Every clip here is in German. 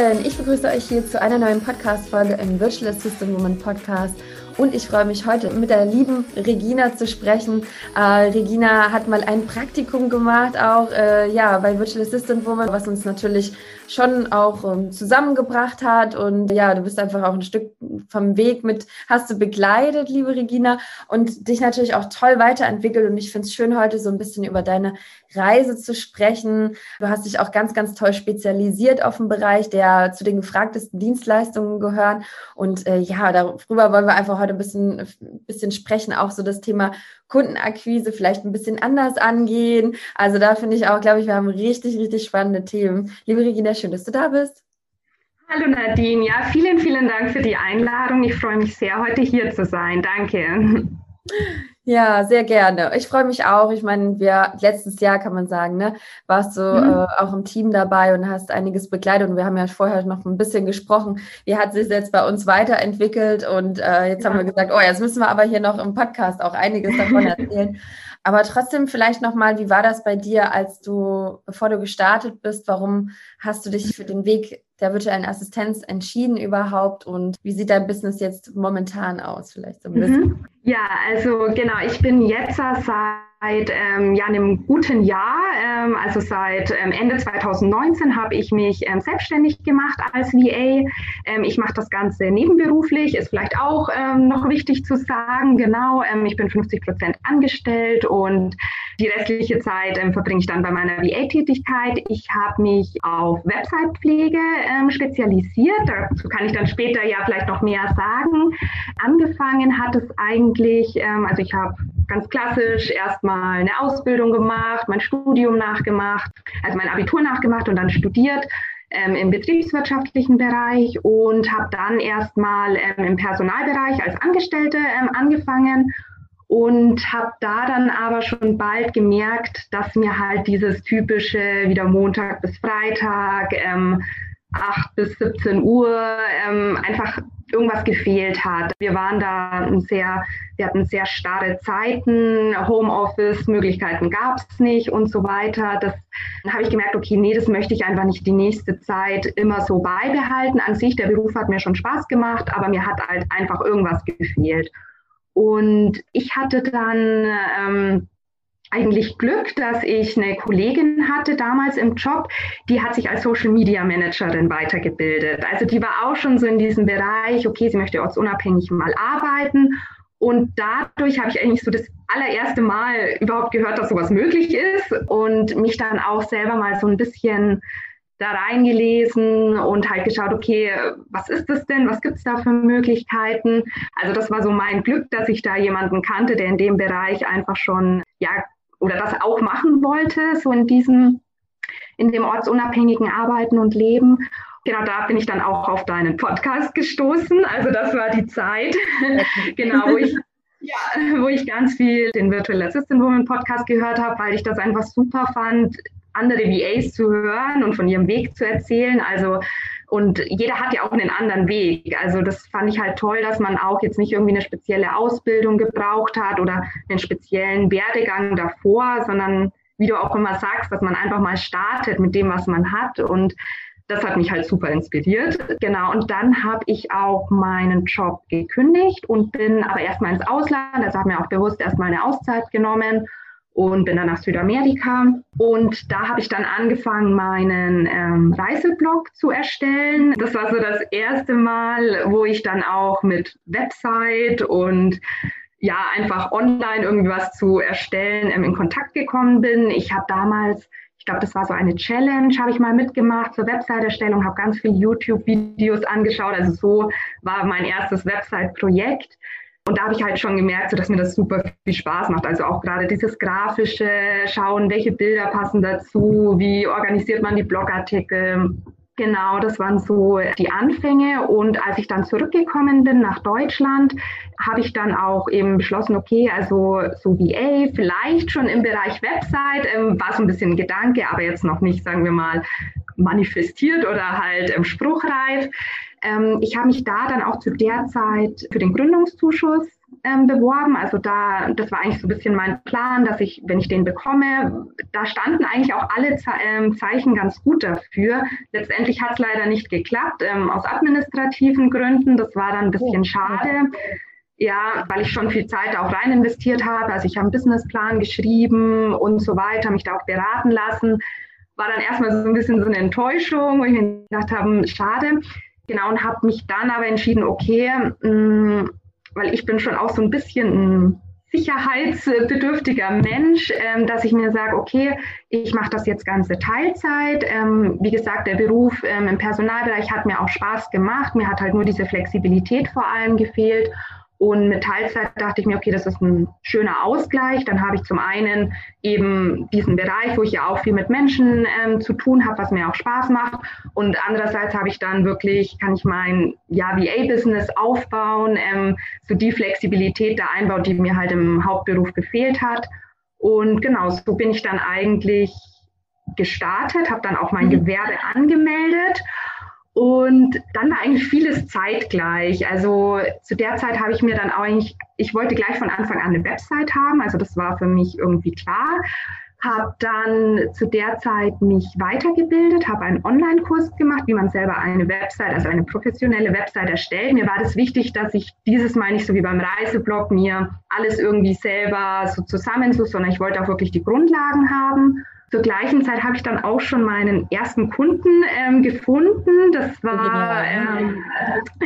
Lieben, ich begrüße euch hier zu einer neuen Podcast-Folge im Virtual Assistant Woman Podcast und ich freue mich heute mit der lieben Regina zu sprechen. Äh, Regina hat mal ein Praktikum gemacht, auch äh, ja bei Virtual Assistant Woman, was uns natürlich schon auch ähm, zusammengebracht hat. Und ja, du bist einfach auch ein Stück vom Weg mit, hast du begleitet, liebe Regina, und dich natürlich auch toll weiterentwickelt. Und ich finde es schön, heute so ein bisschen über deine Reise zu sprechen. Du hast dich auch ganz, ganz toll spezialisiert auf einen Bereich, der zu den gefragtesten Dienstleistungen gehören. Und äh, ja, darüber wollen wir einfach heute ein bisschen, ein bisschen sprechen, auch so das Thema Kundenakquise vielleicht ein bisschen anders angehen. Also da finde ich auch, glaube ich, wir haben richtig, richtig spannende Themen. Liebe Regina, schön, dass du da bist. Hallo Nadine, ja, vielen, vielen Dank für die Einladung. Ich freue mich sehr, heute hier zu sein. Danke. Ja, sehr gerne. Ich freue mich auch. Ich meine, wir letztes Jahr kann man sagen, ne, warst du mhm. äh, auch im Team dabei und hast einiges begleitet. Und wir haben ja vorher noch ein bisschen gesprochen, wie hat sich jetzt bei uns weiterentwickelt. Und äh, jetzt ja. haben wir gesagt, oh, jetzt müssen wir aber hier noch im Podcast auch einiges davon erzählen. aber trotzdem vielleicht nochmal, wie war das bei dir, als du, bevor du gestartet bist, warum hast du dich für den Weg der virtuellen Assistenz entschieden überhaupt und wie sieht dein Business jetzt momentan aus? Vielleicht so ein bisschen. Mhm. Ja, also genau, ich bin jetzt seit ähm, ja, einem guten Jahr, ähm, also seit ähm, Ende 2019, habe ich mich ähm, selbstständig gemacht als VA. Ähm, ich mache das Ganze nebenberuflich, ist vielleicht auch ähm, noch wichtig zu sagen. Genau, ich bin 50 Prozent angestellt und die restliche Zeit verbringe ich dann bei meiner VA-Tätigkeit. Ich habe mich auf Website-Pflege spezialisiert. Dazu kann ich dann später ja vielleicht noch mehr sagen. Angefangen hat es eigentlich, also ich habe ganz klassisch erstmal eine Ausbildung gemacht, mein Studium nachgemacht, also mein Abitur nachgemacht und dann studiert ähm, im betriebswirtschaftlichen Bereich und habe dann erstmal ähm, im Personalbereich als Angestellte ähm, angefangen und habe da dann aber schon bald gemerkt, dass mir halt dieses typische wieder Montag bis Freitag, ähm, 8 bis 17 Uhr ähm, einfach irgendwas gefehlt hat. Wir waren da sehr, wir hatten sehr starre Zeiten, Homeoffice-Möglichkeiten gab es nicht und so weiter. Das habe ich gemerkt, okay, nee, das möchte ich einfach nicht die nächste Zeit immer so beibehalten. An sich, der Beruf hat mir schon Spaß gemacht, aber mir hat halt einfach irgendwas gefehlt. Und ich hatte dann ähm, eigentlich Glück, dass ich eine Kollegin hatte damals im Job, die hat sich als Social Media Managerin weitergebildet. Also die war auch schon so in diesem Bereich, okay, sie möchte ortsunabhängig mal arbeiten. Und dadurch habe ich eigentlich so das allererste Mal überhaupt gehört, dass sowas möglich ist und mich dann auch selber mal so ein bisschen da reingelesen und halt geschaut, okay, was ist das denn? Was gibt es da für Möglichkeiten? Also das war so mein Glück, dass ich da jemanden kannte, der in dem Bereich einfach schon ja oder das auch machen wollte, so in diesem, in dem ortsunabhängigen Arbeiten und Leben. Genau, da bin ich dann auch auf deinen Podcast gestoßen. Also das war die Zeit, genau, wo ich, ja, wo ich ganz viel den Virtual Assistant Woman Podcast gehört habe, weil ich das einfach super fand, andere VAs zu hören und von ihrem Weg zu erzählen. Also und jeder hat ja auch einen anderen Weg. Also das fand ich halt toll, dass man auch jetzt nicht irgendwie eine spezielle Ausbildung gebraucht hat oder einen speziellen Werdegang davor, sondern wie du auch immer sagst, dass man einfach mal startet mit dem, was man hat. Und das hat mich halt super inspiriert. Genau. Und dann habe ich auch meinen Job gekündigt und bin aber erstmal ins Ausland. Also habe mir auch bewusst erstmal eine Auszeit genommen und bin dann nach Südamerika. Und da habe ich dann angefangen, meinen ähm, Reiseblog zu erstellen. Das war so das erste Mal, wo ich dann auch mit Website und ja, einfach online irgendwie was zu erstellen ähm, in Kontakt gekommen bin. Ich habe damals ich glaube, das war so eine Challenge, habe ich mal mitgemacht zur Website-Erstellung, habe ganz viele YouTube-Videos angeschaut. Also so war mein erstes Website-Projekt. Und da habe ich halt schon gemerkt, so, dass mir das super viel Spaß macht. Also auch gerade dieses grafische Schauen, welche Bilder passen dazu, wie organisiert man die Blogartikel. Genau, das waren so die Anfänge. Und als ich dann zurückgekommen bin nach Deutschland, habe ich dann auch eben beschlossen, okay, also so VA, vielleicht schon im Bereich Website, ähm, war so ein bisschen ein Gedanke, aber jetzt noch nicht, sagen wir mal, manifestiert oder halt ähm, spruchreif. Ähm, ich habe mich da dann auch zu der Zeit für den Gründungszuschuss ähm, beworben. Also da, das war eigentlich so ein bisschen mein Plan, dass ich, wenn ich den bekomme, da standen eigentlich auch alle Ze ähm, Zeichen ganz gut dafür. Letztendlich hat es leider nicht geklappt, ähm, aus administrativen Gründen. Das war dann ein bisschen schade. Ja, weil ich schon viel Zeit auch rein investiert habe. Also ich habe einen Businessplan geschrieben und so weiter, mich da auch beraten lassen. War dann erstmal so ein bisschen so eine Enttäuschung, wo ich mir gedacht habe, schade. Genau, und habe mich dann aber entschieden, okay, mh, mm, weil ich bin schon auch so ein bisschen ein sicherheitsbedürftiger Mensch, ähm, dass ich mir sage, okay, ich mache das jetzt ganze Teilzeit. Ähm, wie gesagt, der Beruf ähm, im Personalbereich hat mir auch Spaß gemacht. Mir hat halt nur diese Flexibilität vor allem gefehlt. Und mit Teilzeit dachte ich mir, okay, das ist ein schöner Ausgleich. Dann habe ich zum einen eben diesen Bereich, wo ich ja auch viel mit Menschen ähm, zu tun habe, was mir auch Spaß macht. Und andererseits habe ich dann wirklich, kann ich mein ja, VA-Business aufbauen, ähm, so die Flexibilität da einbauen, die mir halt im Hauptberuf gefehlt hat. Und genau, so bin ich dann eigentlich gestartet, habe dann auch mein mhm. Gewerbe angemeldet und dann war eigentlich vieles zeitgleich. Also zu der Zeit habe ich mir dann auch eigentlich, ich wollte gleich von Anfang an eine Website haben, also das war für mich irgendwie klar. Habe dann zu der Zeit mich weitergebildet, habe einen Online-Kurs gemacht, wie man selber eine Website, also eine professionelle Website erstellt. Mir war das wichtig, dass ich dieses Mal nicht so wie beim Reiseblog mir alles irgendwie selber so zusammensuche, sondern ich wollte auch wirklich die Grundlagen haben. Zur gleichen Zeit habe ich dann auch schon meinen ersten Kunden ähm, gefunden. Das war, ähm,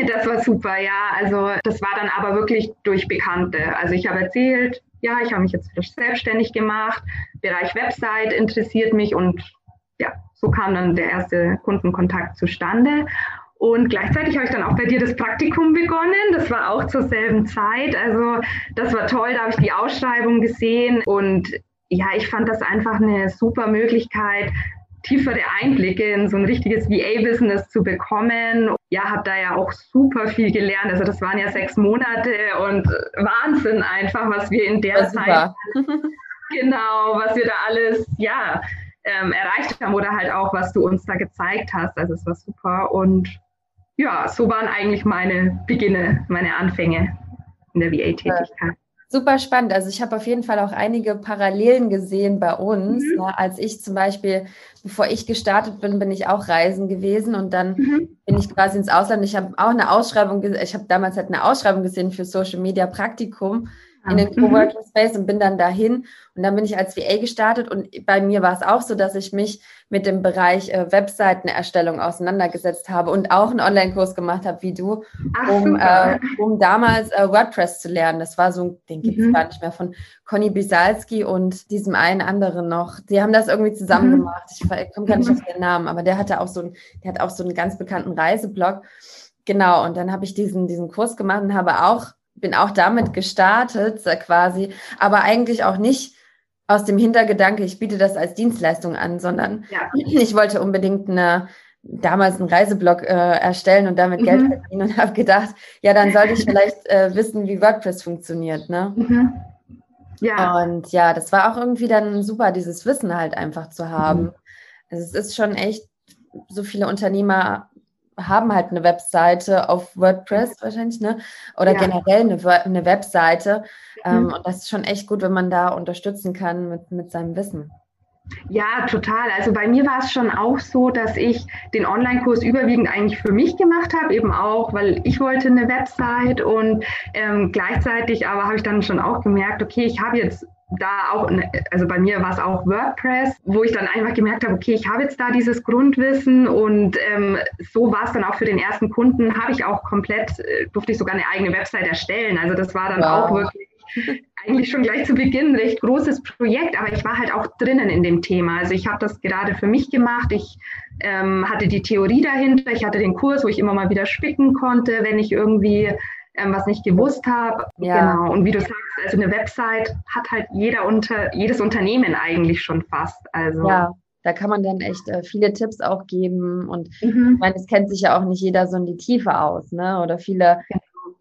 das war super, ja. Also das war dann aber wirklich durch Bekannte. Also ich habe erzählt, ja, ich habe mich jetzt selbstständig gemacht. Bereich Website interessiert mich und ja, so kam dann der erste Kundenkontakt zustande. Und gleichzeitig habe ich dann auch bei dir das Praktikum begonnen. Das war auch zur selben Zeit. Also das war toll, da habe ich die Ausschreibung gesehen und ja, ich fand das einfach eine super Möglichkeit, tiefere Einblicke in so ein richtiges VA-Business zu bekommen. Ja, habe da ja auch super viel gelernt. Also das waren ja sechs Monate und Wahnsinn einfach, was wir in der Zeit, genau, was wir da alles, ja, ähm, erreicht haben oder halt auch, was du uns da gezeigt hast. Also es war super und ja, so waren eigentlich meine Beginne, meine Anfänge in der VA-Tätigkeit. Super spannend. Also ich habe auf jeden Fall auch einige Parallelen gesehen bei uns. Mhm. Ne? Als ich zum Beispiel, bevor ich gestartet bin, bin ich auch reisen gewesen und dann mhm. bin ich quasi ins Ausland. Ich habe auch eine Ausschreibung, ich habe damals halt eine Ausschreibung gesehen für Social Media Praktikum in den mhm. Coworking Space und bin dann dahin und dann bin ich als VA gestartet und bei mir war es auch so, dass ich mich mit dem Bereich äh, Webseitenerstellung auseinandergesetzt habe und auch einen Online-Kurs gemacht habe wie du, Ach, um, äh, um damals äh, WordPress zu lernen. Das war so, den gibt es mhm. gar nicht mehr, von Conny Bisalski und diesem einen anderen noch. Die haben das irgendwie zusammen mhm. gemacht. Ich, ich komme gar nicht mhm. auf den Namen, aber der hatte auch so ein, der hat auch so einen ganz bekannten Reiseblog. Genau, und dann habe ich diesen, diesen Kurs gemacht und habe auch bin auch damit gestartet, quasi, aber eigentlich auch nicht aus dem Hintergedanke, ich biete das als Dienstleistung an, sondern ja. ich wollte unbedingt eine, damals einen Reiseblog äh, erstellen und damit mhm. Geld verdienen und habe gedacht, ja, dann sollte ich vielleicht äh, wissen, wie WordPress funktioniert. Ne? Mhm. Ja. Und ja, das war auch irgendwie dann super, dieses Wissen halt einfach zu haben. Mhm. Also es ist schon echt, so viele Unternehmer haben halt eine Webseite auf WordPress wahrscheinlich, ne? Oder ja. generell eine, eine Webseite. Mhm. Ähm, und das ist schon echt gut, wenn man da unterstützen kann mit, mit seinem Wissen. Ja, total. Also bei mir war es schon auch so, dass ich den Online-Kurs überwiegend eigentlich für mich gemacht habe, eben auch, weil ich wollte eine Website und ähm, gleichzeitig aber habe ich dann schon auch gemerkt, okay, ich habe jetzt da auch, also bei mir war es auch WordPress, wo ich dann einfach gemerkt habe, okay, ich habe jetzt da dieses Grundwissen und ähm, so war es dann auch für den ersten Kunden, habe ich auch komplett, äh, durfte ich sogar eine eigene Website erstellen. Also das war dann wow. auch wirklich eigentlich schon gleich zu Beginn ein recht großes Projekt, aber ich war halt auch drinnen in dem Thema. Also ich habe das gerade für mich gemacht. Ich ähm, hatte die Theorie dahinter, ich hatte den Kurs, wo ich immer mal wieder spicken konnte, wenn ich irgendwie ähm, was nicht gewusst habe. Ja. Genau. Und wie du sagst, also eine Website hat halt jeder unter, jedes Unternehmen eigentlich schon fast. Also. Ja. Da kann man dann echt äh, viele Tipps auch geben. Und mhm. ich meine, es kennt sich ja auch nicht jeder so in die Tiefe aus, ne? Oder viele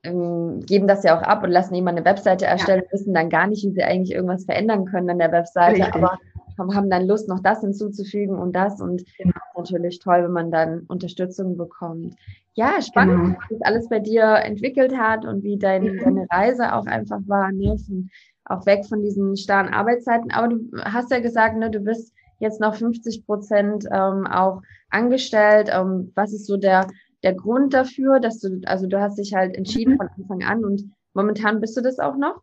ähm, geben das ja auch ab und lassen jemand eine Webseite erstellen, ja. wissen dann gar nicht, wie sie eigentlich irgendwas verändern können an der Webseite. Richtig. Aber haben dann Lust, noch das hinzuzufügen und das. Und genau. natürlich toll, wenn man dann Unterstützung bekommt. Ja, spannend, genau. wie das alles bei dir entwickelt hat und wie dein, mhm. deine Reise auch einfach war, ne? Von, auch weg von diesen starren Arbeitszeiten. Aber du hast ja gesagt, ne, du bist jetzt noch 50 Prozent ähm, auch angestellt. Ähm, was ist so der, der Grund dafür, dass du, also du hast dich halt entschieden mhm. von Anfang an und momentan bist du das auch noch?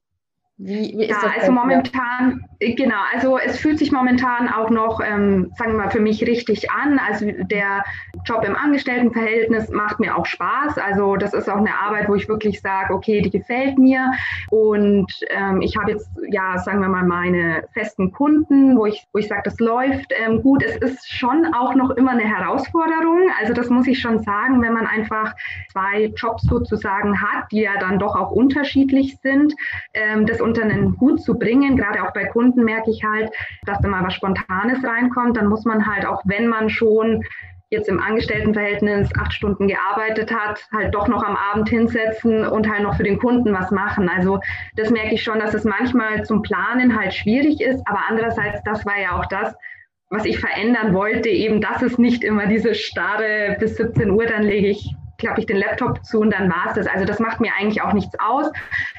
Wie, wie ja, also momentan, genau, also es fühlt sich momentan auch noch, ähm, sagen wir mal, für mich richtig an. Also der Job im Angestelltenverhältnis macht mir auch Spaß. Also das ist auch eine Arbeit, wo ich wirklich sage, okay, die gefällt mir. Und ähm, ich habe jetzt, ja, sagen wir mal, meine festen Kunden, wo ich, wo ich sage, das läuft ähm, gut. Es ist schon auch noch immer eine Herausforderung. Also das muss ich schon sagen, wenn man einfach zwei Jobs sozusagen hat, die ja dann doch auch unterschiedlich sind. Ähm, das unter einen Hut zu bringen. Gerade auch bei Kunden merke ich halt, dass da mal was Spontanes reinkommt. Dann muss man halt auch, wenn man schon jetzt im Angestelltenverhältnis acht Stunden gearbeitet hat, halt doch noch am Abend hinsetzen und halt noch für den Kunden was machen. Also das merke ich schon, dass es manchmal zum Planen halt schwierig ist, aber andererseits, das war ja auch das, was ich verändern wollte, eben, dass es nicht immer diese starre bis 17 Uhr, dann lege ich klappe ich den Laptop zu und dann war es das. Also das macht mir eigentlich auch nichts aus.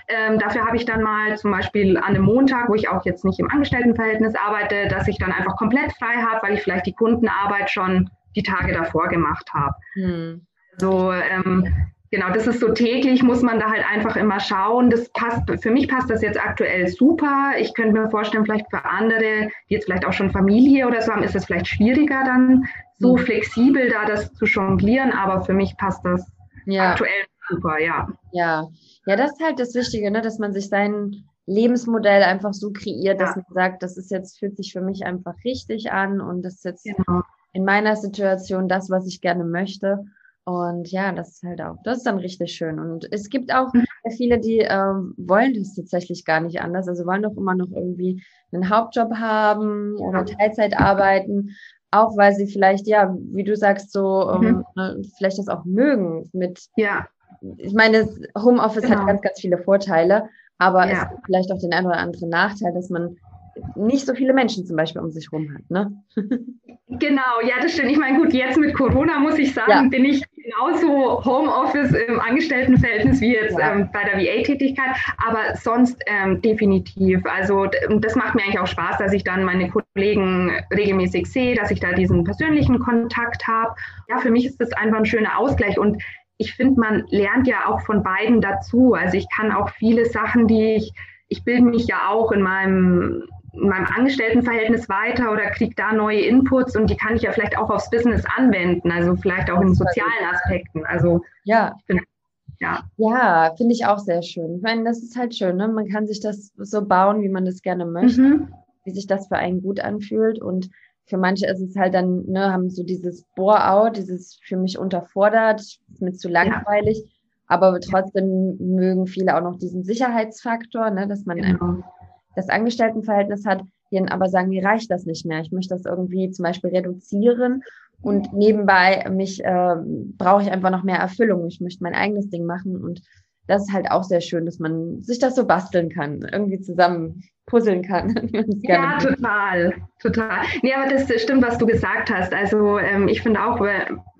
Ähm, dafür habe ich dann mal zum Beispiel an einem Montag, wo ich auch jetzt nicht im Angestelltenverhältnis arbeite, dass ich dann einfach komplett frei habe, weil ich vielleicht die Kundenarbeit schon die Tage davor gemacht habe. Hm. So, ähm, genau, das ist so täglich, muss man da halt einfach immer schauen. Das passt, für mich passt das jetzt aktuell super. Ich könnte mir vorstellen, vielleicht für andere, die jetzt vielleicht auch schon Familie oder so haben, ist es vielleicht schwieriger dann so hm. flexibel da das zu jonglieren, aber für mich passt das ja. aktuell super, ja. Ja, ja, das ist halt das Wichtige, ne, dass man sich sein Lebensmodell einfach so kreiert, ja. dass man sagt, das ist jetzt, fühlt sich für mich einfach richtig an und das ist jetzt genau. in meiner Situation das, was ich gerne möchte. Und ja, das ist halt auch, das ist dann richtig schön. Und es gibt auch mhm. viele, die ähm, wollen das tatsächlich gar nicht anders. Also wollen doch immer noch irgendwie einen Hauptjob haben oder Teilzeit arbeiten auch weil sie vielleicht, ja, wie du sagst, so mhm. ähm, vielleicht das auch mögen mit. Ja. Ich meine, Homeoffice genau. hat ganz, ganz viele Vorteile, aber ja. es gibt vielleicht auch den einen oder anderen Nachteil, dass man nicht so viele Menschen zum Beispiel um sich herum hat, ne? Genau, ja, das stimmt. Ich meine, gut, jetzt mit Corona muss ich sagen, ja. bin ich genauso Homeoffice im Angestelltenverhältnis wie jetzt ja. ähm, bei der VA-Tätigkeit, aber sonst ähm, definitiv. Also das macht mir eigentlich auch Spaß, dass ich dann meine Kollegen regelmäßig sehe, dass ich da diesen persönlichen Kontakt habe. Ja, für mich ist das einfach ein schöner Ausgleich und ich finde, man lernt ja auch von beiden dazu. Also ich kann auch viele Sachen, die ich, ich bilde mich ja auch in meinem in meinem Angestelltenverhältnis weiter oder kriege da neue Inputs und die kann ich ja vielleicht auch aufs Business anwenden, also vielleicht auch in sozialen Aspekten. Also ja. Ich bin, ja, ja finde ich auch sehr schön. Ich meine, das ist halt schön, ne? Man kann sich das so bauen, wie man das gerne möchte, mhm. wie sich das für einen gut anfühlt. Und für manche ist es halt dann, ne, haben so dieses Bore-out, dieses für mich unterfordert, ist mir zu langweilig. Ja. Aber trotzdem mögen viele auch noch diesen Sicherheitsfaktor, ne, dass man genau. einfach das Angestelltenverhältnis hat, dann aber sagen, mir reicht das nicht mehr. Ich möchte das irgendwie zum Beispiel reduzieren und nebenbei mich äh, brauche ich einfach noch mehr Erfüllung. Ich möchte mein eigenes Ding machen und das ist halt auch sehr schön, dass man sich das so basteln kann, irgendwie zusammen puzzeln kann. ja, total, total. Nee, aber das stimmt, was du gesagt hast. Also ähm, ich finde auch,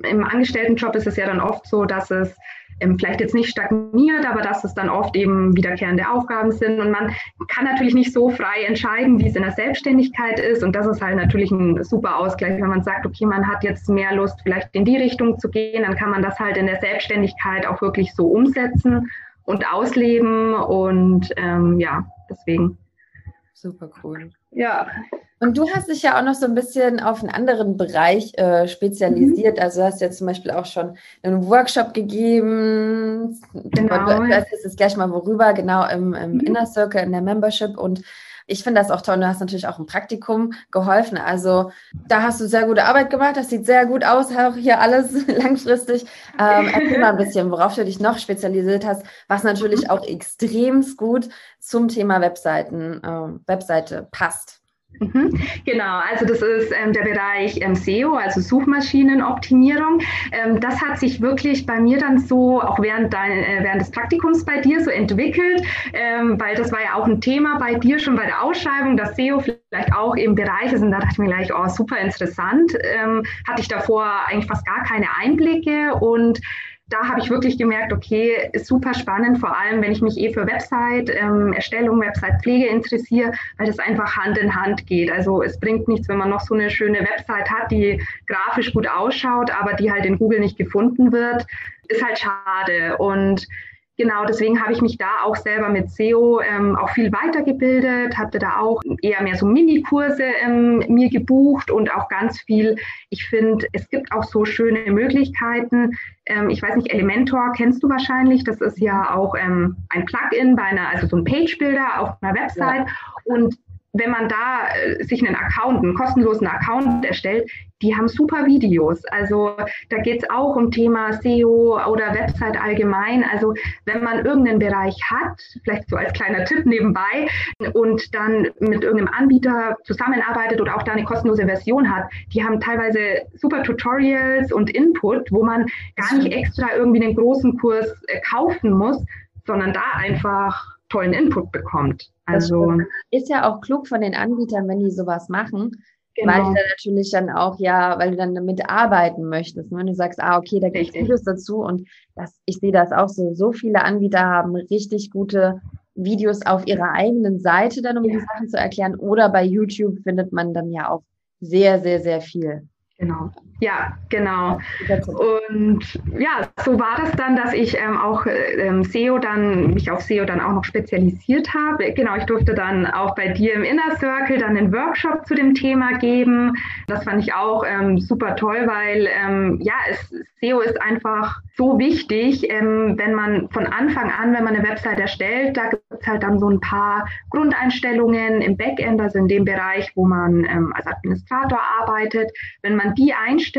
im Angestelltenjob ist es ja dann oft so, dass es vielleicht jetzt nicht stagniert, aber dass es dann oft eben wiederkehrende Aufgaben sind. Und man kann natürlich nicht so frei entscheiden, wie es in der Selbstständigkeit ist. Und das ist halt natürlich ein super Ausgleich, wenn man sagt, okay, man hat jetzt mehr Lust, vielleicht in die Richtung zu gehen, dann kann man das halt in der Selbstständigkeit auch wirklich so umsetzen und ausleben. Und ähm, ja, deswegen. Super cool. Ja. Und du hast dich ja auch noch so ein bisschen auf einen anderen Bereich äh, spezialisiert. Mhm. Also hast jetzt zum Beispiel auch schon einen Workshop gegeben. Genau. Du, du erzählst jetzt gleich mal worüber, genau im, im mhm. Inner Circle, in der Membership. Und ich finde das auch toll. Du hast natürlich auch ein Praktikum geholfen. Also da hast du sehr gute Arbeit gemacht. Das sieht sehr gut aus, auch hier alles langfristig. Ähm, erzähl mal ein bisschen, worauf du dich noch spezialisiert hast, was natürlich auch extrem gut zum Thema Webseiten, äh, Webseite passt. Mhm. Genau, also das ist ähm, der Bereich ähm, SEO, also Suchmaschinenoptimierung. Ähm, das hat sich wirklich bei mir dann so, auch während, dein, äh, während des Praktikums bei dir so entwickelt, ähm, weil das war ja auch ein Thema bei dir schon bei der Ausschreibung, dass SEO vielleicht auch im Bereich ist. Und da dachte ich mir gleich, oh, super interessant. Ähm, hatte ich davor eigentlich fast gar keine Einblicke und da habe ich wirklich gemerkt, okay, ist super spannend, vor allem wenn ich mich eh für Website-Erstellung, ähm, Website-Pflege interessiere, weil das einfach Hand in Hand geht. Also es bringt nichts, wenn man noch so eine schöne Website hat, die grafisch gut ausschaut, aber die halt in Google nicht gefunden wird, ist halt schade. Und Genau, deswegen habe ich mich da auch selber mit SEO ähm, auch viel weitergebildet, hatte da auch eher mehr so Mini-Kurse ähm, mir gebucht und auch ganz viel. Ich finde, es gibt auch so schöne Möglichkeiten. Ähm, ich weiß nicht, Elementor kennst du wahrscheinlich. Das ist ja auch ähm, ein Plugin bei einer, also so ein Page-Builder auf einer Website. Ja. Und wenn man da äh, sich einen Account, einen kostenlosen Account erstellt, die haben super Videos. Also da geht es auch um Thema SEO oder Website allgemein. Also wenn man irgendeinen Bereich hat, vielleicht so als kleiner Tipp nebenbei, und dann mit irgendeinem Anbieter zusammenarbeitet oder auch da eine kostenlose Version hat, die haben teilweise super Tutorials und Input, wo man gar nicht extra irgendwie einen großen Kurs äh, kaufen muss, sondern da einfach tollen Input bekommt. Also ist ja auch klug von den Anbietern, wenn die sowas machen. Genau. Weil du dann natürlich dann auch, ja, weil du dann damit arbeiten möchtest. Ne? Wenn du sagst, ah, okay, da gibt es Videos dazu und das, ich sehe das auch so. So viele Anbieter haben richtig gute Videos auf ihrer eigenen Seite dann, um ja. die Sachen zu erklären. Oder bei YouTube findet man dann ja auch sehr, sehr, sehr viel. Genau. Ja, genau. Und ja, so war das dann, dass ich ähm, auch ähm, SEO dann, mich auf SEO dann auch noch spezialisiert habe. Genau, ich durfte dann auch bei dir im Inner Circle dann einen Workshop zu dem Thema geben. Das fand ich auch ähm, super toll, weil ähm, ja, es, SEO ist einfach so wichtig, ähm, wenn man von Anfang an, wenn man eine Website erstellt, da gibt es halt dann so ein paar Grundeinstellungen im Backend, also in dem Bereich, wo man ähm, als Administrator arbeitet. Wenn man die einstellt,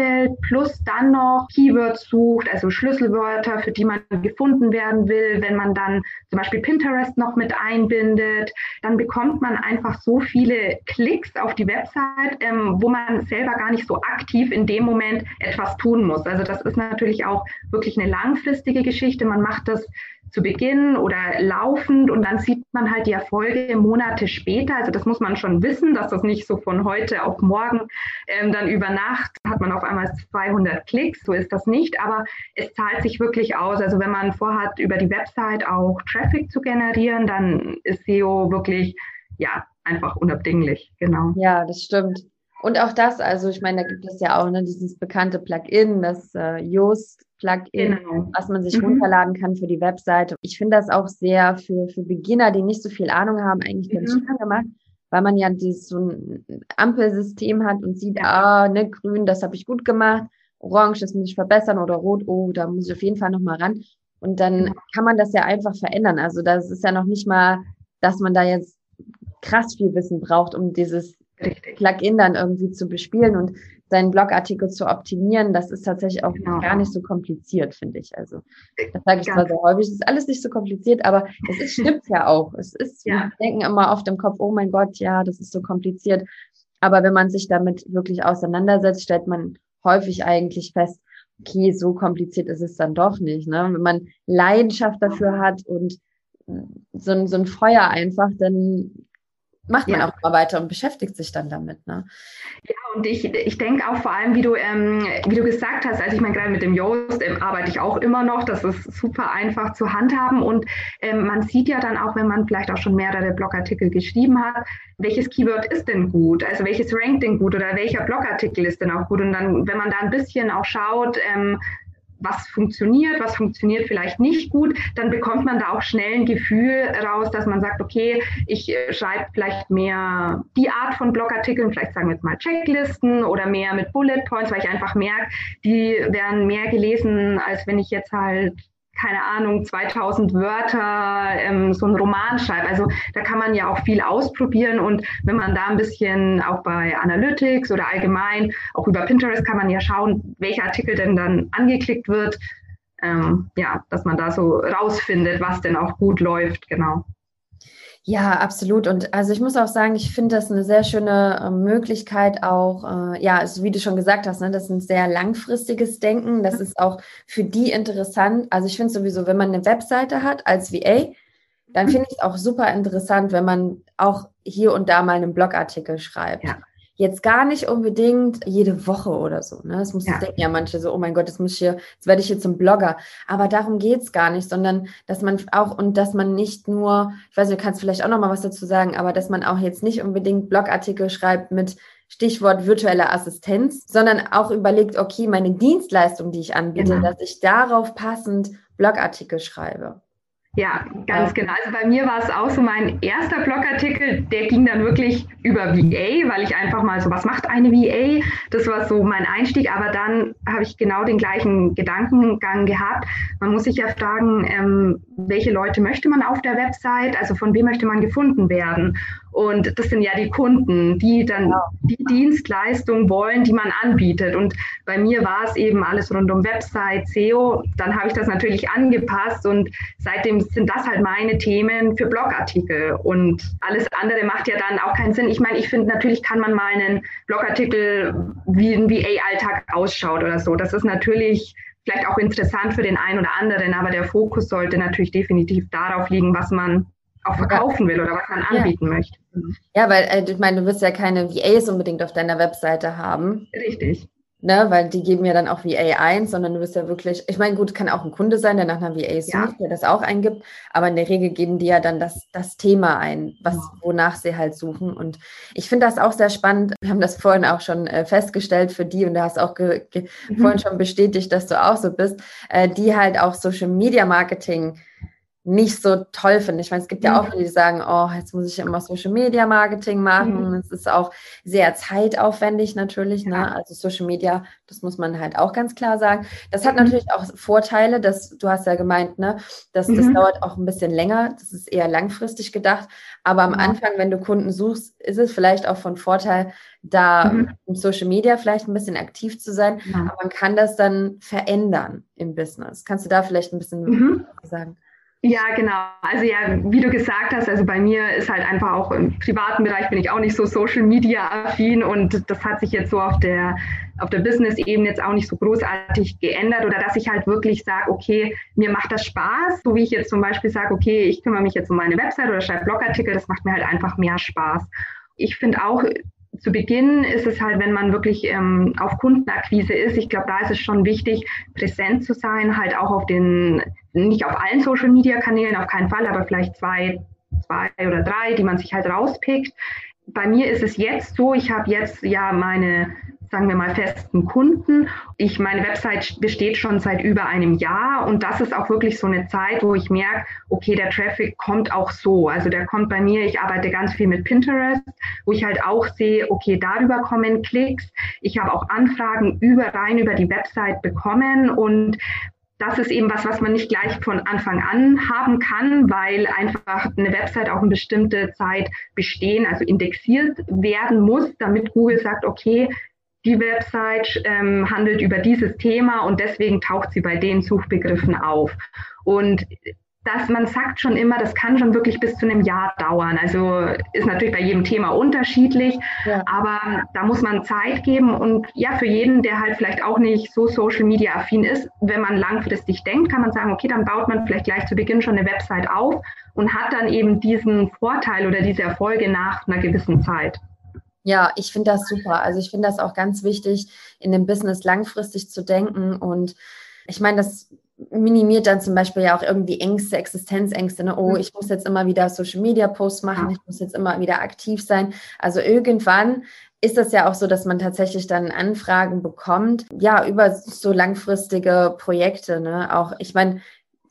plus dann noch Keywords sucht, also Schlüsselwörter, für die man gefunden werden will, wenn man dann zum Beispiel Pinterest noch mit einbindet, dann bekommt man einfach so viele Klicks auf die Website, ähm, wo man selber gar nicht so aktiv in dem Moment etwas tun muss. Also das ist natürlich auch wirklich eine langfristige Geschichte. Man macht das zu Beginn oder laufend und dann sieht man halt die Erfolge Monate später. Also das muss man schon wissen, dass das nicht so von heute auf morgen ähm, dann über Nacht hat man auf einmal 200 Klicks. So ist das nicht, aber es zahlt sich wirklich aus. Also wenn man vorhat, über die Website auch Traffic zu generieren, dann ist SEO wirklich ja einfach unabdinglich. Genau. Ja, das stimmt. Und auch das, also ich meine, da gibt es ja auch ne, dieses bekannte Plugin, das äh, Yoast Plugin, genau. was man sich mhm. runterladen kann für die Webseite. Ich finde das auch sehr für, für Beginner, die nicht so viel Ahnung haben, eigentlich ganz mhm. schön gemacht, weil man ja dieses so ein Ampelsystem hat und sieht, ah, ne, grün, das habe ich gut gemacht, orange, das muss ich verbessern oder rot, oh, da muss ich auf jeden Fall nochmal ran. Und dann kann man das ja einfach verändern. Also das ist ja noch nicht mal, dass man da jetzt krass viel Wissen braucht, um dieses Plugin dann irgendwie zu bespielen und seinen Blogartikel zu optimieren, das ist tatsächlich auch genau. gar nicht so kompliziert, finde ich. Also das sage ich zwar sehr häufig, es ist alles nicht so kompliziert, aber es ist, stimmt ja auch. Es ist, ja. wir denken immer oft im Kopf, oh mein Gott, ja, das ist so kompliziert. Aber wenn man sich damit wirklich auseinandersetzt, stellt man häufig eigentlich fest, okay, so kompliziert ist es dann doch nicht. Ne? Wenn man Leidenschaft dafür hat und so ein, so ein Feuer einfach, dann macht man ja. auch immer weiter und beschäftigt sich dann damit. Ne? Ja, und ich, ich denke auch vor allem, wie du, ähm, wie du gesagt hast, also ich meine, gerade mit dem Yoast ähm, arbeite ich auch immer noch, das ist super einfach zu handhaben und ähm, man sieht ja dann auch, wenn man vielleicht auch schon mehrere Blogartikel geschrieben hat, welches Keyword ist denn gut, also welches rankt denn gut oder welcher Blogartikel ist denn auch gut und dann, wenn man da ein bisschen auch schaut, ähm, was funktioniert, was funktioniert vielleicht nicht gut, dann bekommt man da auch schnell ein Gefühl raus, dass man sagt, okay, ich äh, schreibe vielleicht mehr die Art von Blogartikeln, vielleicht sagen wir jetzt mal Checklisten oder mehr mit Bullet Points, weil ich einfach merke, die werden mehr gelesen, als wenn ich jetzt halt keine Ahnung, 2000 Wörter, ähm, so ein Roman schreibe. Also da kann man ja auch viel ausprobieren und wenn man da ein bisschen auch bei Analytics oder allgemein, auch über Pinterest kann man ja schauen, welcher Artikel denn dann angeklickt wird. Ähm, ja, dass man da so rausfindet, was denn auch gut läuft, genau. Ja, absolut. Und also ich muss auch sagen, ich finde das eine sehr schöne äh, Möglichkeit auch, äh, ja, also wie du schon gesagt hast, ne, das ist ein sehr langfristiges Denken. Das ist auch für die interessant. Also ich finde sowieso, wenn man eine Webseite hat als VA, dann finde ich es auch super interessant, wenn man auch hier und da mal einen Blogartikel schreibt. Ja. Jetzt gar nicht unbedingt jede Woche oder so. Ne? Das muss ja. denken ja manche so, oh mein Gott, das muss ich hier, jetzt werde ich hier zum Blogger. Aber darum geht es gar nicht, sondern dass man auch und dass man nicht nur, ich weiß nicht, du kannst vielleicht auch noch mal was dazu sagen, aber dass man auch jetzt nicht unbedingt Blogartikel schreibt mit Stichwort virtuelle Assistenz, sondern auch überlegt, okay, meine Dienstleistung, die ich anbiete, genau. dass ich darauf passend Blogartikel schreibe. Ja, ganz genau. Also bei mir war es auch so mein erster Blogartikel, der ging dann wirklich über VA, weil ich einfach mal so, was macht eine VA? Das war so mein Einstieg, aber dann habe ich genau den gleichen Gedankengang gehabt. Man muss sich ja fragen, ähm, welche Leute möchte man auf der Website, also von wem möchte man gefunden werden? Und das sind ja die Kunden, die dann die Dienstleistung wollen, die man anbietet. Und bei mir war es eben alles rund um Website, SEO. Dann habe ich das natürlich angepasst und seitdem sind das halt meine Themen für Blogartikel. Und alles andere macht ja dann auch keinen Sinn. Ich meine, ich finde, natürlich kann man mal einen Blogartikel, wie ein VA-Alltag ausschaut oder so. Das ist natürlich vielleicht auch interessant für den einen oder anderen, aber der Fokus sollte natürlich definitiv darauf liegen, was man auch verkaufen will oder was man anbieten ja. möchte. Ja, weil äh, ich meine, du wirst ja keine VAs unbedingt auf deiner Webseite haben. Richtig ne, weil die geben ja dann auch VA ein, sondern du bist ja wirklich, ich meine, gut, kann auch ein Kunde sein, der nach einer VA sucht, ja. der das auch eingibt, aber in der Regel geben die ja dann das, das Thema ein, was, wonach sie halt suchen. Und ich finde das auch sehr spannend. Wir haben das vorhin auch schon äh, festgestellt für die und du hast auch mhm. vorhin schon bestätigt, dass du auch so bist, äh, die halt auch Social Media Marketing nicht so toll finde. Ich meine, es gibt ja auch mhm. viele, die sagen, oh, jetzt muss ich immer Social Media Marketing machen. Mhm. Es ist auch sehr zeitaufwendig natürlich. Ne? Ja. Ne? Also Social Media, das muss man halt auch ganz klar sagen. Das hat mhm. natürlich auch Vorteile, dass du hast ja gemeint, ne, dass mhm. das dauert auch ein bisschen länger. Das ist eher langfristig gedacht. Aber am. Anfang, wenn du Kunden suchst, ist es vielleicht auch von Vorteil, da im Social Media vielleicht ein bisschen aktiv zu sein. Aber man kann das dann verändern im Business. Kannst du da vielleicht ein bisschen sagen? Ja, genau. Also ja, wie du gesagt hast, also bei mir ist halt einfach auch im privaten Bereich bin ich auch nicht so Social Media affin und das hat sich jetzt so auf der auf der Business-Ebene jetzt auch nicht so großartig geändert oder dass ich halt wirklich sage, okay, mir macht das Spaß, so wie ich jetzt zum Beispiel sage, okay, ich kümmere mich jetzt um meine Website oder schreibe Blogartikel, das macht mir halt einfach mehr Spaß. Ich finde auch, zu Beginn ist es halt, wenn man wirklich ähm, auf Kundenakquise ist, ich glaube, da ist es schon wichtig, präsent zu sein, halt auch auf den, nicht auf allen Social Media Kanälen, auf keinen Fall, aber vielleicht zwei, zwei oder drei, die man sich halt rauspickt. Bei mir ist es jetzt so, ich habe jetzt ja meine sagen wir mal, festen Kunden. Ich, meine Website besteht schon seit über einem Jahr und das ist auch wirklich so eine Zeit, wo ich merke, okay, der Traffic kommt auch so. Also der kommt bei mir, ich arbeite ganz viel mit Pinterest, wo ich halt auch sehe, okay, darüber kommen Klicks. Ich habe auch Anfragen über rein über die Website bekommen und das ist eben was, was man nicht gleich von Anfang an haben kann, weil einfach eine Website auch eine bestimmte Zeit bestehen, also indexiert werden muss, damit Google sagt, okay, die Website ähm, handelt über dieses Thema und deswegen taucht sie bei den Suchbegriffen auf. Und dass man sagt schon immer, das kann schon wirklich bis zu einem Jahr dauern. Also ist natürlich bei jedem Thema unterschiedlich, ja. aber da muss man Zeit geben und ja, für jeden, der halt vielleicht auch nicht so Social Media affin ist, wenn man langfristig denkt, kann man sagen, okay, dann baut man vielleicht gleich zu Beginn schon eine Website auf und hat dann eben diesen Vorteil oder diese Erfolge nach einer gewissen Zeit. Ja, ich finde das super. Also ich finde das auch ganz wichtig, in dem Business langfristig zu denken. Und ich meine, das minimiert dann zum Beispiel ja auch irgendwie Ängste, Existenzängste. Ne? Oh, mhm. ich muss jetzt immer wieder Social Media Posts machen, ich muss jetzt immer wieder aktiv sein. Also irgendwann ist das ja auch so, dass man tatsächlich dann Anfragen bekommt, ja, über so langfristige Projekte. Ne? Auch, ich meine,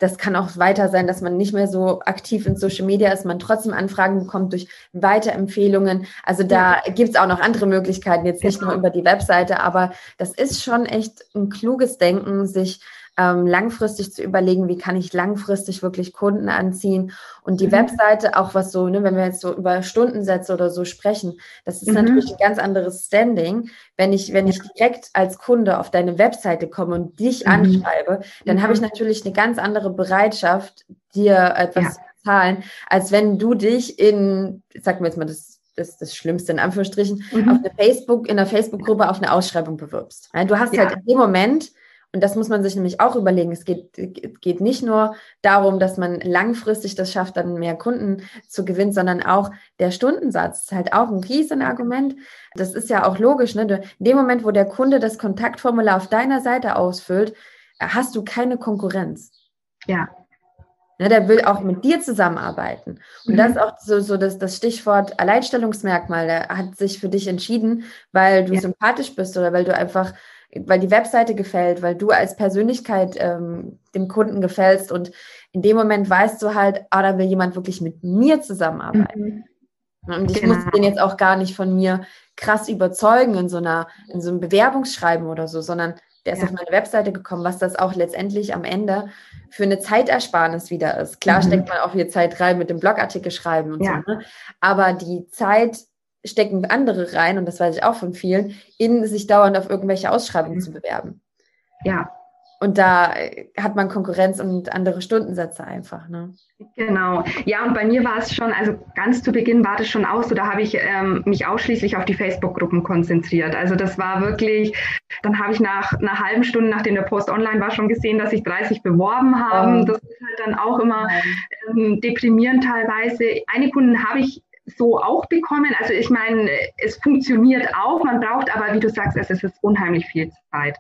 das kann auch weiter sein, dass man nicht mehr so aktiv in Social Media ist, man trotzdem Anfragen bekommt durch Weiterempfehlungen. Also da ja. gibt es auch noch andere Möglichkeiten, jetzt nicht genau. nur über die Webseite, aber das ist schon echt ein kluges Denken, sich ähm, langfristig zu überlegen, wie kann ich langfristig wirklich Kunden anziehen. Und die mhm. Webseite, auch was so, ne, wenn wir jetzt so über Stundensätze oder so sprechen, das ist mhm. natürlich ein ganz anderes Standing. Wenn ich, wenn ich direkt als Kunde auf deine Webseite komme und dich mhm. anschreibe, dann habe ich mhm. natürlich eine ganz andere Bereitschaft, dir etwas ja. Zahlen, als wenn du dich in, sag mir jetzt mal das das, das Schlimmste in Anführungsstrichen, mhm. auf eine Facebook, in einer Facebook-Gruppe auf eine Ausschreibung bewirbst. Du hast ja. halt in dem Moment und das muss man sich nämlich auch überlegen. Es geht, geht nicht nur darum, dass man langfristig das schafft, dann mehr Kunden zu gewinnen, sondern auch der Stundensatz ist halt auch ein Riesenargument. Das ist ja auch logisch. Ne? In dem Moment, wo der Kunde das Kontaktformular auf deiner Seite ausfüllt, hast du keine Konkurrenz. Ja. Ne, der will auch mit dir zusammenarbeiten. Und mhm. das ist auch so, so das, das Stichwort Alleinstellungsmerkmal. Der hat sich für dich entschieden, weil du ja. sympathisch bist oder weil du einfach weil die Webseite gefällt, weil du als Persönlichkeit ähm, dem Kunden gefällst und in dem Moment weißt du halt, ah, da will jemand wirklich mit mir zusammenarbeiten. Mhm. Und ich genau. muss den jetzt auch gar nicht von mir krass überzeugen in so einer, in so einem Bewerbungsschreiben oder so, sondern der ist ja. auf meine Webseite gekommen, was das auch letztendlich am Ende für eine Zeitersparnis wieder ist. Klar mhm. steckt man auch viel Zeit rein mit dem Blogartikel schreiben und ja. so, ne? aber die Zeit stecken andere rein, und das weiß ich auch von vielen, in sich dauernd auf irgendwelche Ausschreibungen mhm. zu bewerben. Ja. Und da äh, hat man Konkurrenz und andere Stundensätze einfach. Ne? Genau. Ja, und bei mir war es schon, also ganz zu Beginn war das schon auch so, da habe ich ähm, mich ausschließlich auf die Facebook-Gruppen konzentriert. Also das war wirklich, dann habe ich nach einer halben Stunde, nachdem der Post online war, schon gesehen, dass sich 30 beworben haben. Oh. Das ist halt dann auch immer ähm, deprimierend teilweise. Eine Kunden habe ich so auch bekommen. Also ich meine, es funktioniert auch, man braucht aber, wie du sagst, es ist unheimlich viel Zeit.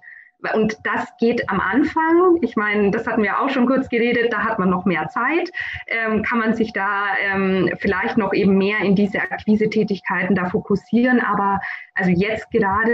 Und das geht am Anfang. Ich meine, das hatten wir auch schon kurz geredet, da hat man noch mehr Zeit. Ähm, kann man sich da ähm, vielleicht noch eben mehr in diese Akquise-Tätigkeiten da fokussieren. Aber also jetzt gerade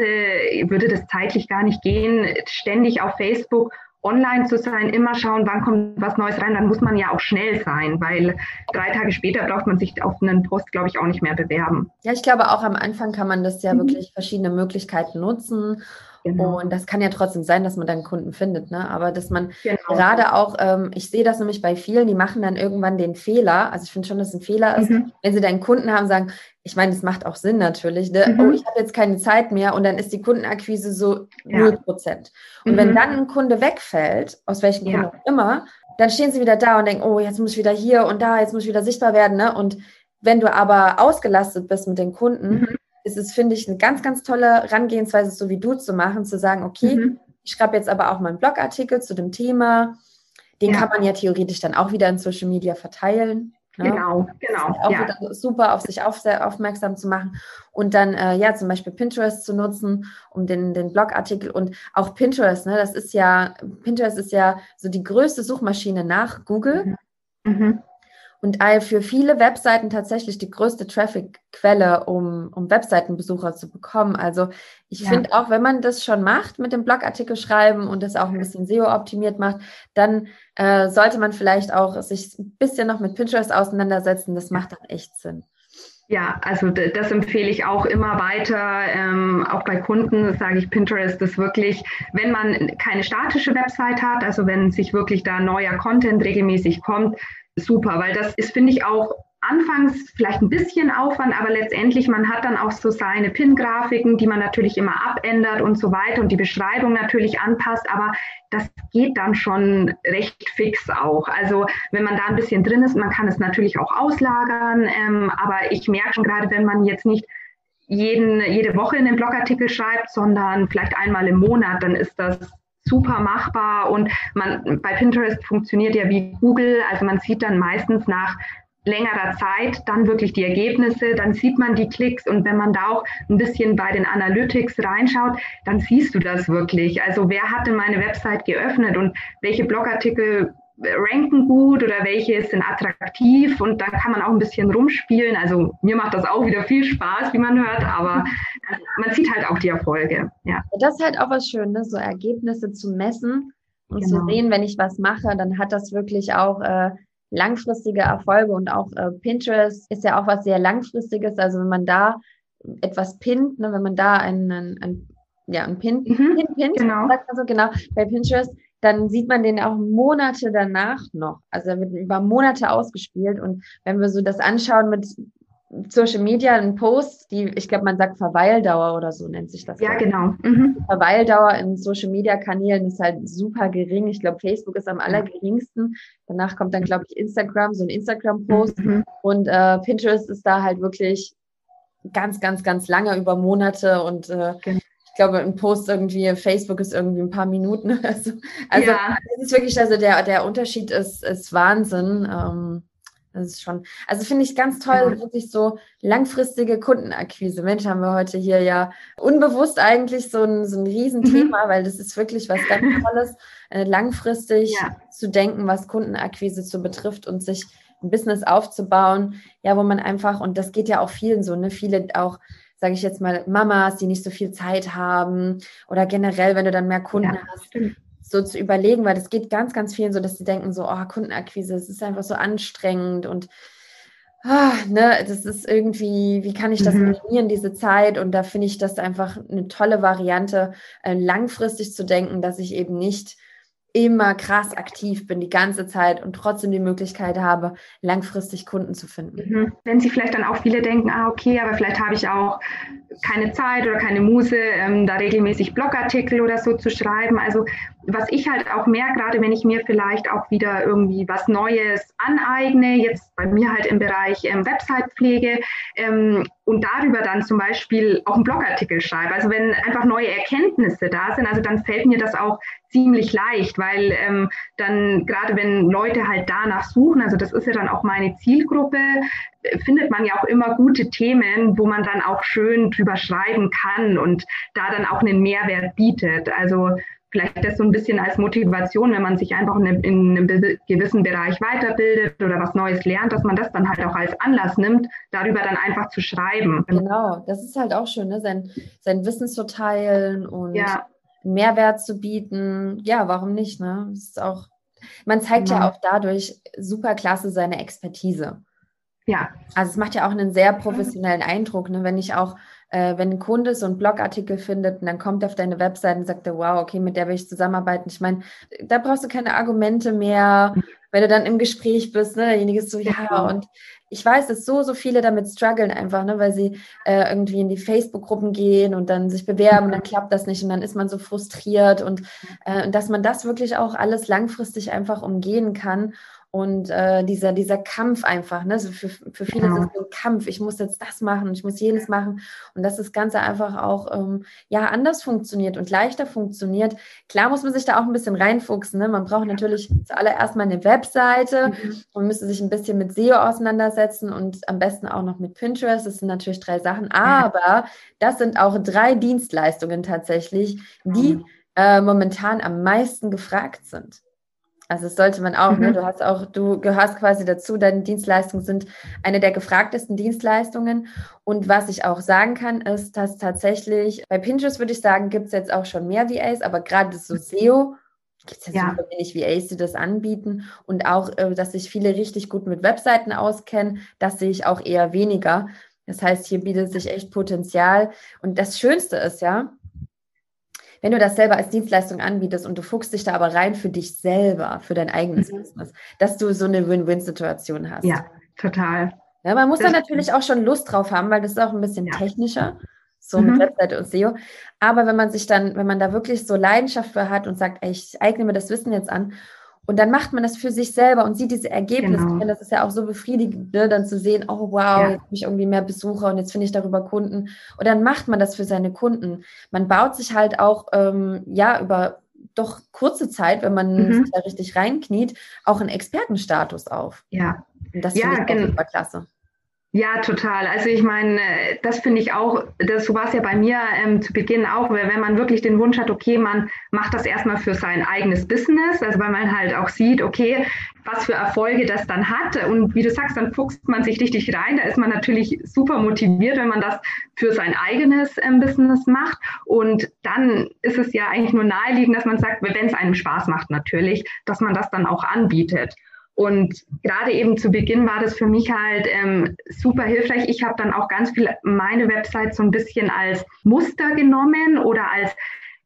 würde das zeitlich gar nicht gehen, ständig auf Facebook online zu sein, immer schauen, wann kommt was Neues rein, dann muss man ja auch schnell sein, weil drei Tage später braucht man sich auf einen Post, glaube ich, auch nicht mehr bewerben. Ja, ich glaube, auch am Anfang kann man das ja mhm. wirklich verschiedene Möglichkeiten nutzen. Genau. Und das kann ja trotzdem sein, dass man dann Kunden findet, ne? Aber dass man genau. gerade auch, ähm, ich sehe das nämlich bei vielen, die machen dann irgendwann den Fehler. Also ich finde schon, dass es ein Fehler ist, mhm. wenn sie dann Kunden haben, sagen, ich meine, das macht auch Sinn natürlich, ne? mhm. oh, ich habe jetzt keine Zeit mehr und dann ist die Kundenakquise so null ja. Prozent. Und mhm. wenn dann ein Kunde wegfällt, aus welchem Grund ja. auch immer, dann stehen sie wieder da und denken, oh, jetzt muss ich wieder hier und da, jetzt muss ich wieder sichtbar werden, ne? Und wenn du aber ausgelastet bist mit den Kunden, mhm ist es, finde ich, eine ganz, ganz tolle Herangehensweise, so wie du zu machen, zu sagen, okay, mhm. ich schreibe jetzt aber auch mal einen Blogartikel zu dem Thema. Den ja. kann man ja theoretisch dann auch wieder in Social Media verteilen. Ne? Genau, genau. Auch ja. wieder super auf sich auf, aufmerksam zu machen und dann äh, ja zum Beispiel Pinterest zu nutzen, um den, den Blogartikel und auch Pinterest, ne, das ist ja, Pinterest ist ja so die größte Suchmaschine nach Google. Mhm. Mhm und für viele Webseiten tatsächlich die größte Traffic-Quelle, um, um Webseitenbesucher zu bekommen. Also ich ja. finde auch, wenn man das schon macht mit dem Blogartikel schreiben und das auch ein bisschen SEO-optimiert macht, dann äh, sollte man vielleicht auch sich ein bisschen noch mit Pinterest auseinandersetzen. Das macht dann echt Sinn. Ja, also das empfehle ich auch immer weiter. Ähm, auch bei Kunden sage ich, Pinterest ist wirklich, wenn man keine statische Website hat, also wenn sich wirklich da neuer Content regelmäßig kommt, super, weil das ist, finde ich, auch anfangs vielleicht ein bisschen Aufwand, aber letztendlich man hat dann auch so seine Pin-Grafiken, die man natürlich immer abändert und so weiter und die Beschreibung natürlich anpasst, aber das geht dann schon recht fix auch. Also wenn man da ein bisschen drin ist, man kann es natürlich auch auslagern, ähm, aber ich merke schon gerade, wenn man jetzt nicht jeden, jede Woche einen Blogartikel schreibt, sondern vielleicht einmal im Monat, dann ist das super machbar und man bei Pinterest funktioniert ja wie Google, also man sieht dann meistens nach längerer Zeit dann wirklich die Ergebnisse, dann sieht man die Klicks und wenn man da auch ein bisschen bei den Analytics reinschaut, dann siehst du das wirklich. Also wer hat denn meine Website geöffnet und welche Blogartikel ranken gut oder welche sind attraktiv und da kann man auch ein bisschen rumspielen. Also mir macht das auch wieder viel Spaß, wie man hört, aber man sieht halt auch die Erfolge. Ja. Das ist halt auch was Schönes, so Ergebnisse zu messen und genau. zu sehen, wenn ich was mache, dann hat das wirklich auch äh, langfristige Erfolge und auch äh, Pinterest ist ja auch was sehr langfristiges. Also wenn man da etwas pinnt, ne, wenn man da einen, einen, einen ja, ein Pin, mhm, Pin, Pin, genau. sagt man so, genau, bei Pinterest, dann sieht man den auch Monate danach noch. Also er wird über Monate ausgespielt. Und wenn wir so das anschauen mit Social Media ein Post, die, ich glaube, man sagt Verweildauer oder so nennt sich das. Ja, genau. Mhm. Verweildauer in Social Media Kanälen ist halt super gering. Ich glaube, Facebook ist am allergeringsten. Danach kommt dann, glaube ich, Instagram, so ein Instagram-Post. Mhm. Und äh, Pinterest ist da halt wirklich ganz, ganz, ganz lange über Monate und äh, genau. ich glaube, ein Post irgendwie, Facebook ist irgendwie ein paar Minuten. Also, also ja. es ist wirklich, also der, der Unterschied ist, ist Wahnsinn. Ähm, das ist schon, also finde ich ganz toll, ja. wirklich so langfristige Kundenakquise. Mensch, haben wir heute hier ja unbewusst eigentlich so ein, so ein Riesenthema, mhm. weil das ist wirklich was ganz Tolles, äh, langfristig ja. zu denken, was Kundenakquise zu betrifft und sich ein Business aufzubauen, ja, wo man einfach, und das geht ja auch vielen so, ne, viele auch, sage ich jetzt mal, Mamas, die nicht so viel Zeit haben oder generell, wenn du dann mehr Kunden ja, hast, stimmt so zu überlegen, weil das geht ganz, ganz vielen so, dass sie denken so, oh, Kundenakquise, es ist einfach so anstrengend und ah, ne, das ist irgendwie, wie kann ich das mhm. minimieren, diese Zeit? Und da finde ich das einfach eine tolle Variante, äh, langfristig zu denken, dass ich eben nicht immer krass aktiv bin die ganze Zeit und trotzdem die Möglichkeit habe, langfristig Kunden zu finden. Mhm. Wenn Sie vielleicht dann auch viele denken, ah okay, aber vielleicht habe ich auch keine Zeit oder keine Muse, ähm, da regelmäßig Blogartikel oder so zu schreiben. Also was ich halt auch merke, gerade wenn ich mir vielleicht auch wieder irgendwie was Neues aneigne, jetzt bei mir halt im Bereich ähm, Websitepflege ähm, und darüber dann zum Beispiel auch einen Blogartikel schreibe. Also wenn einfach neue Erkenntnisse da sind, also dann fällt mir das auch ziemlich leicht, weil ähm, dann gerade wenn Leute halt danach suchen, also das ist ja dann auch meine Zielgruppe, äh, findet man ja auch immer gute Themen, wo man dann auch schön drüber schreiben kann und da dann auch einen Mehrwert bietet. Also vielleicht das so ein bisschen als Motivation, wenn man sich einfach in, in, einem gewissen Bereich weiterbildet oder was Neues lernt, dass man das dann halt auch als Anlass nimmt, darüber dann einfach zu schreiben. Genau, das ist halt auch schön, ne? sein, sein Wissen zu teilen und ja. Mehrwert zu bieten. Ja, warum nicht? Ne? Das ist auch, man zeigt genau. ja auch dadurch super klasse seine Expertise. Ja. Also es macht ja auch einen sehr professionellen Eindruck, ne? wenn ich auch äh, wenn ein Kunde so einen Blogartikel findet und dann kommt er auf deine Webseite und sagt, wow, okay, mit der will ich zusammenarbeiten. Ich meine, da brauchst du keine Argumente mehr, wenn du dann im Gespräch bist, ne? Derjenige ist so, ja, genau. und ich weiß, dass so, so viele damit strugglen einfach, ne, weil sie äh, irgendwie in die Facebook-Gruppen gehen und dann sich bewerben und dann klappt das nicht und dann ist man so frustriert und äh, dass man das wirklich auch alles langfristig einfach umgehen kann und äh, dieser, dieser Kampf einfach, ne? So für, für viele genau. ist es so ein Kampf, ich muss jetzt das machen, ich muss jenes machen. Und dass das Ganze einfach auch ähm, ja anders funktioniert und leichter funktioniert. Klar muss man sich da auch ein bisschen reinfuchsen. Ne? Man braucht natürlich zuallererst mal eine Webseite mhm. und müsste sich ein bisschen mit SEO auseinandersetzen und am besten auch noch mit Pinterest. Das sind natürlich drei Sachen, aber das sind auch drei Dienstleistungen tatsächlich, die äh, momentan am meisten gefragt sind. Also das sollte man auch, ne? mhm. ne? Du hast auch, du gehörst quasi dazu, deine Dienstleistungen sind eine der gefragtesten Dienstleistungen. Und was ich auch sagen kann, ist, dass tatsächlich bei Pinterest würde ich sagen, gibt es jetzt auch schon mehr VAs, aber gerade so SEO gibt es ja, ja super wenig VAs, die das anbieten. Und auch, äh, dass sich viele richtig gut mit Webseiten auskennen, das sehe ich auch eher weniger. Das heißt, hier bietet sich echt Potenzial. Und das Schönste ist ja, wenn du das selber als Dienstleistung anbietest und du fuchst dich da aber rein für dich selber, für dein eigenes mhm. Business, dass du so eine Win-Win-Situation hast. Ja, total. Ja, man muss das da natürlich auch schon Lust drauf haben, weil das ist auch ein bisschen ja. technischer, so mhm. mit Webseite und SEO. Aber wenn man sich dann, wenn man da wirklich so Leidenschaft für hat und sagt, ey, ich eigne mir das Wissen jetzt an und dann macht man das für sich selber und sieht diese Ergebnisse. Genau. Das ist ja auch so befriedigend, ne? dann zu sehen, oh wow, ja. jetzt habe ich irgendwie mehr Besucher und jetzt finde ich darüber Kunden. Und dann macht man das für seine Kunden. Man baut sich halt auch, ähm, ja, über doch kurze Zeit, wenn man mhm. sich da richtig reinkniet, auch einen Expertenstatus auf. Ja. Und das ja, finde ich super klasse. Ja, total. Also ich meine, das finde ich auch, das, so war es ja bei mir ähm, zu Beginn auch, wenn man wirklich den Wunsch hat, okay, man macht das erstmal für sein eigenes Business, also weil man halt auch sieht, okay, was für Erfolge das dann hat. Und wie du sagst, dann fuchst man sich richtig rein. Da ist man natürlich super motiviert, wenn man das für sein eigenes ähm, Business macht. Und dann ist es ja eigentlich nur naheliegend, dass man sagt, wenn es einem Spaß macht natürlich, dass man das dann auch anbietet. Und gerade eben zu Beginn war das für mich halt ähm, super hilfreich. Ich habe dann auch ganz viel meine Website so ein bisschen als Muster genommen oder als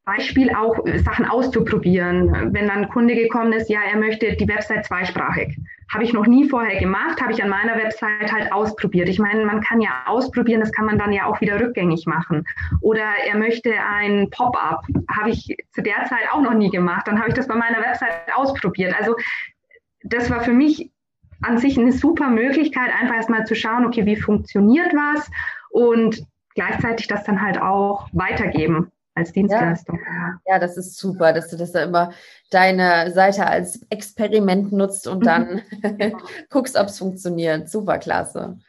Beispiel auch Sachen auszuprobieren. Wenn dann ein Kunde gekommen ist, ja, er möchte die Website zweisprachig habe ich noch nie vorher gemacht, habe ich an meiner Website halt ausprobiert. Ich meine, man kann ja ausprobieren, das kann man dann ja auch wieder rückgängig machen. Oder er möchte ein Pop-up, habe ich zu der Zeit auch noch nie gemacht. Dann habe ich das bei meiner Website ausprobiert. Also das war für mich an sich eine super Möglichkeit, einfach erstmal zu schauen, okay, wie funktioniert was und gleichzeitig das dann halt auch weitergeben als Dienstleistung. Ja. ja, das ist super, dass du das da immer deine Seite als Experiment nutzt und dann guckst, ob es funktioniert. Super klasse.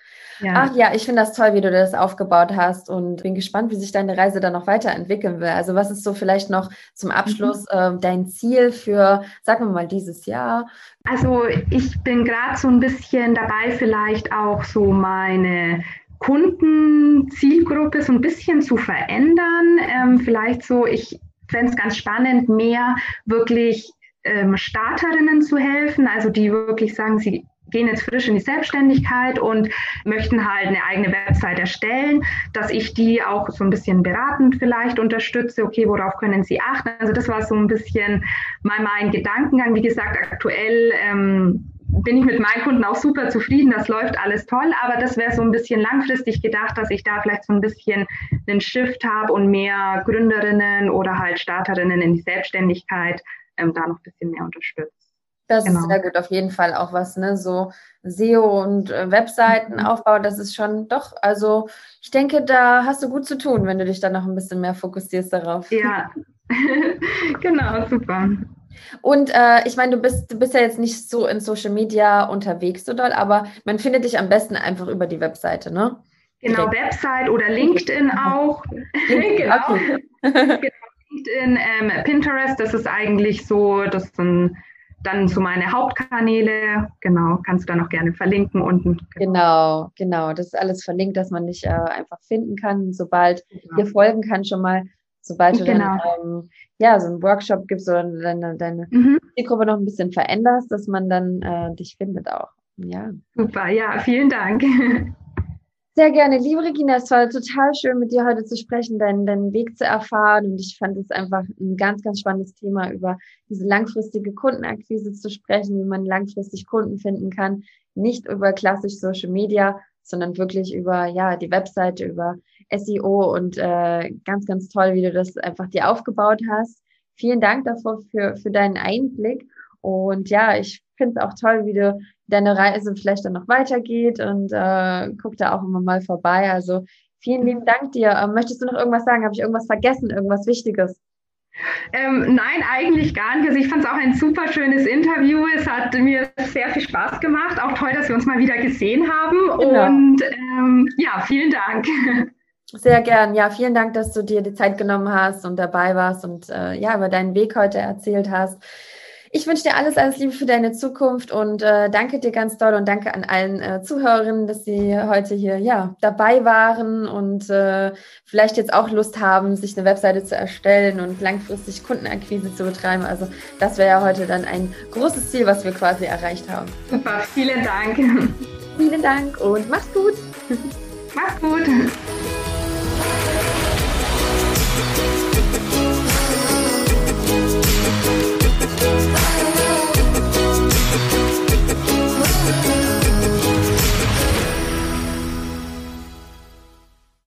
Ja. Ach ja, ich finde das toll, wie du das aufgebaut hast und bin gespannt, wie sich deine Reise dann noch weiterentwickeln will. Also was ist so vielleicht noch zum mhm. Abschluss äh, dein Ziel für, sagen wir mal, dieses Jahr? Also ich bin gerade so ein bisschen dabei, vielleicht auch so meine Kundenzielgruppe so ein bisschen zu verändern. Ähm, vielleicht so, ich fände es ganz spannend, mehr wirklich ähm, Starterinnen zu helfen, also die wirklich sagen, sie gehen jetzt frisch in die Selbstständigkeit und möchten halt eine eigene Website erstellen, dass ich die auch so ein bisschen beratend vielleicht unterstütze. Okay, worauf können sie achten? Also das war so ein bisschen mein, mein Gedankengang. Wie gesagt, aktuell ähm, bin ich mit meinen Kunden auch super zufrieden, das läuft alles toll, aber das wäre so ein bisschen langfristig gedacht, dass ich da vielleicht so ein bisschen einen Shift habe und mehr Gründerinnen oder halt Starterinnen in die Selbstständigkeit ähm, da noch ein bisschen mehr unterstütze. Das genau. ist sehr gut, auf jeden Fall auch was, ne? So SEO und äh, Webseitenaufbau, mhm. das ist schon doch, also ich denke, da hast du gut zu tun, wenn du dich dann noch ein bisschen mehr fokussierst darauf. Ja, genau, super. Und äh, ich meine, du bist, du bist ja jetzt nicht so in Social Media unterwegs so doll, aber man findet dich am besten einfach über die Webseite, ne? Genau, okay. Website oder LinkedIn auch. genau. genau. LinkedIn, ähm, Pinterest, das ist eigentlich so, das sind dann so meine Hauptkanäle. Genau, kannst du dann auch gerne verlinken unten. Genau, genau. Das ist alles verlinkt, dass man dich äh, einfach finden kann, sobald genau. dir folgen kann schon mal sobald du genau. dann ähm, ja so einen Workshop gibst oder deine, deine mhm. Zielgruppe noch ein bisschen veränderst, dass man dann äh, dich findet auch. Ja. Super, ja, vielen Dank. Sehr gerne, liebe Regina, es war total schön, mit dir heute zu sprechen, deinen, deinen Weg zu erfahren. Und ich fand es einfach ein ganz, ganz spannendes Thema, über diese langfristige Kundenakquise zu sprechen, wie man langfristig Kunden finden kann. Nicht über klassisch Social Media, sondern wirklich über ja die Webseite, über SEO und äh, ganz, ganz toll, wie du das einfach dir aufgebaut hast. Vielen Dank davor für, für deinen Einblick. Und ja, ich finde es auch toll, wie du deine Reise vielleicht dann noch weitergeht und äh, guck da auch immer mal vorbei. Also vielen lieben Dank dir. Ähm, möchtest du noch irgendwas sagen? Habe ich irgendwas vergessen? Irgendwas Wichtiges? Ähm, nein, eigentlich gar nicht. Also ich fand es auch ein super schönes Interview. Es hat mir sehr viel Spaß gemacht. Auch toll, dass wir uns mal wieder gesehen haben. Genau. Und ähm, ja, vielen Dank. Sehr gern. Ja, vielen Dank, dass du dir die Zeit genommen hast und dabei warst und äh, ja, über deinen Weg heute erzählt hast. Ich wünsche dir alles, alles Liebe für deine Zukunft und äh, danke dir ganz doll und danke an allen äh, Zuhörerinnen, dass sie heute hier ja dabei waren und äh, vielleicht jetzt auch Lust haben, sich eine Webseite zu erstellen und langfristig Kundenakquise zu betreiben. Also das wäre ja heute dann ein großes Ziel, was wir quasi erreicht haben. Super, vielen Dank. Vielen Dank und mach's gut. Mach's gut. Bye.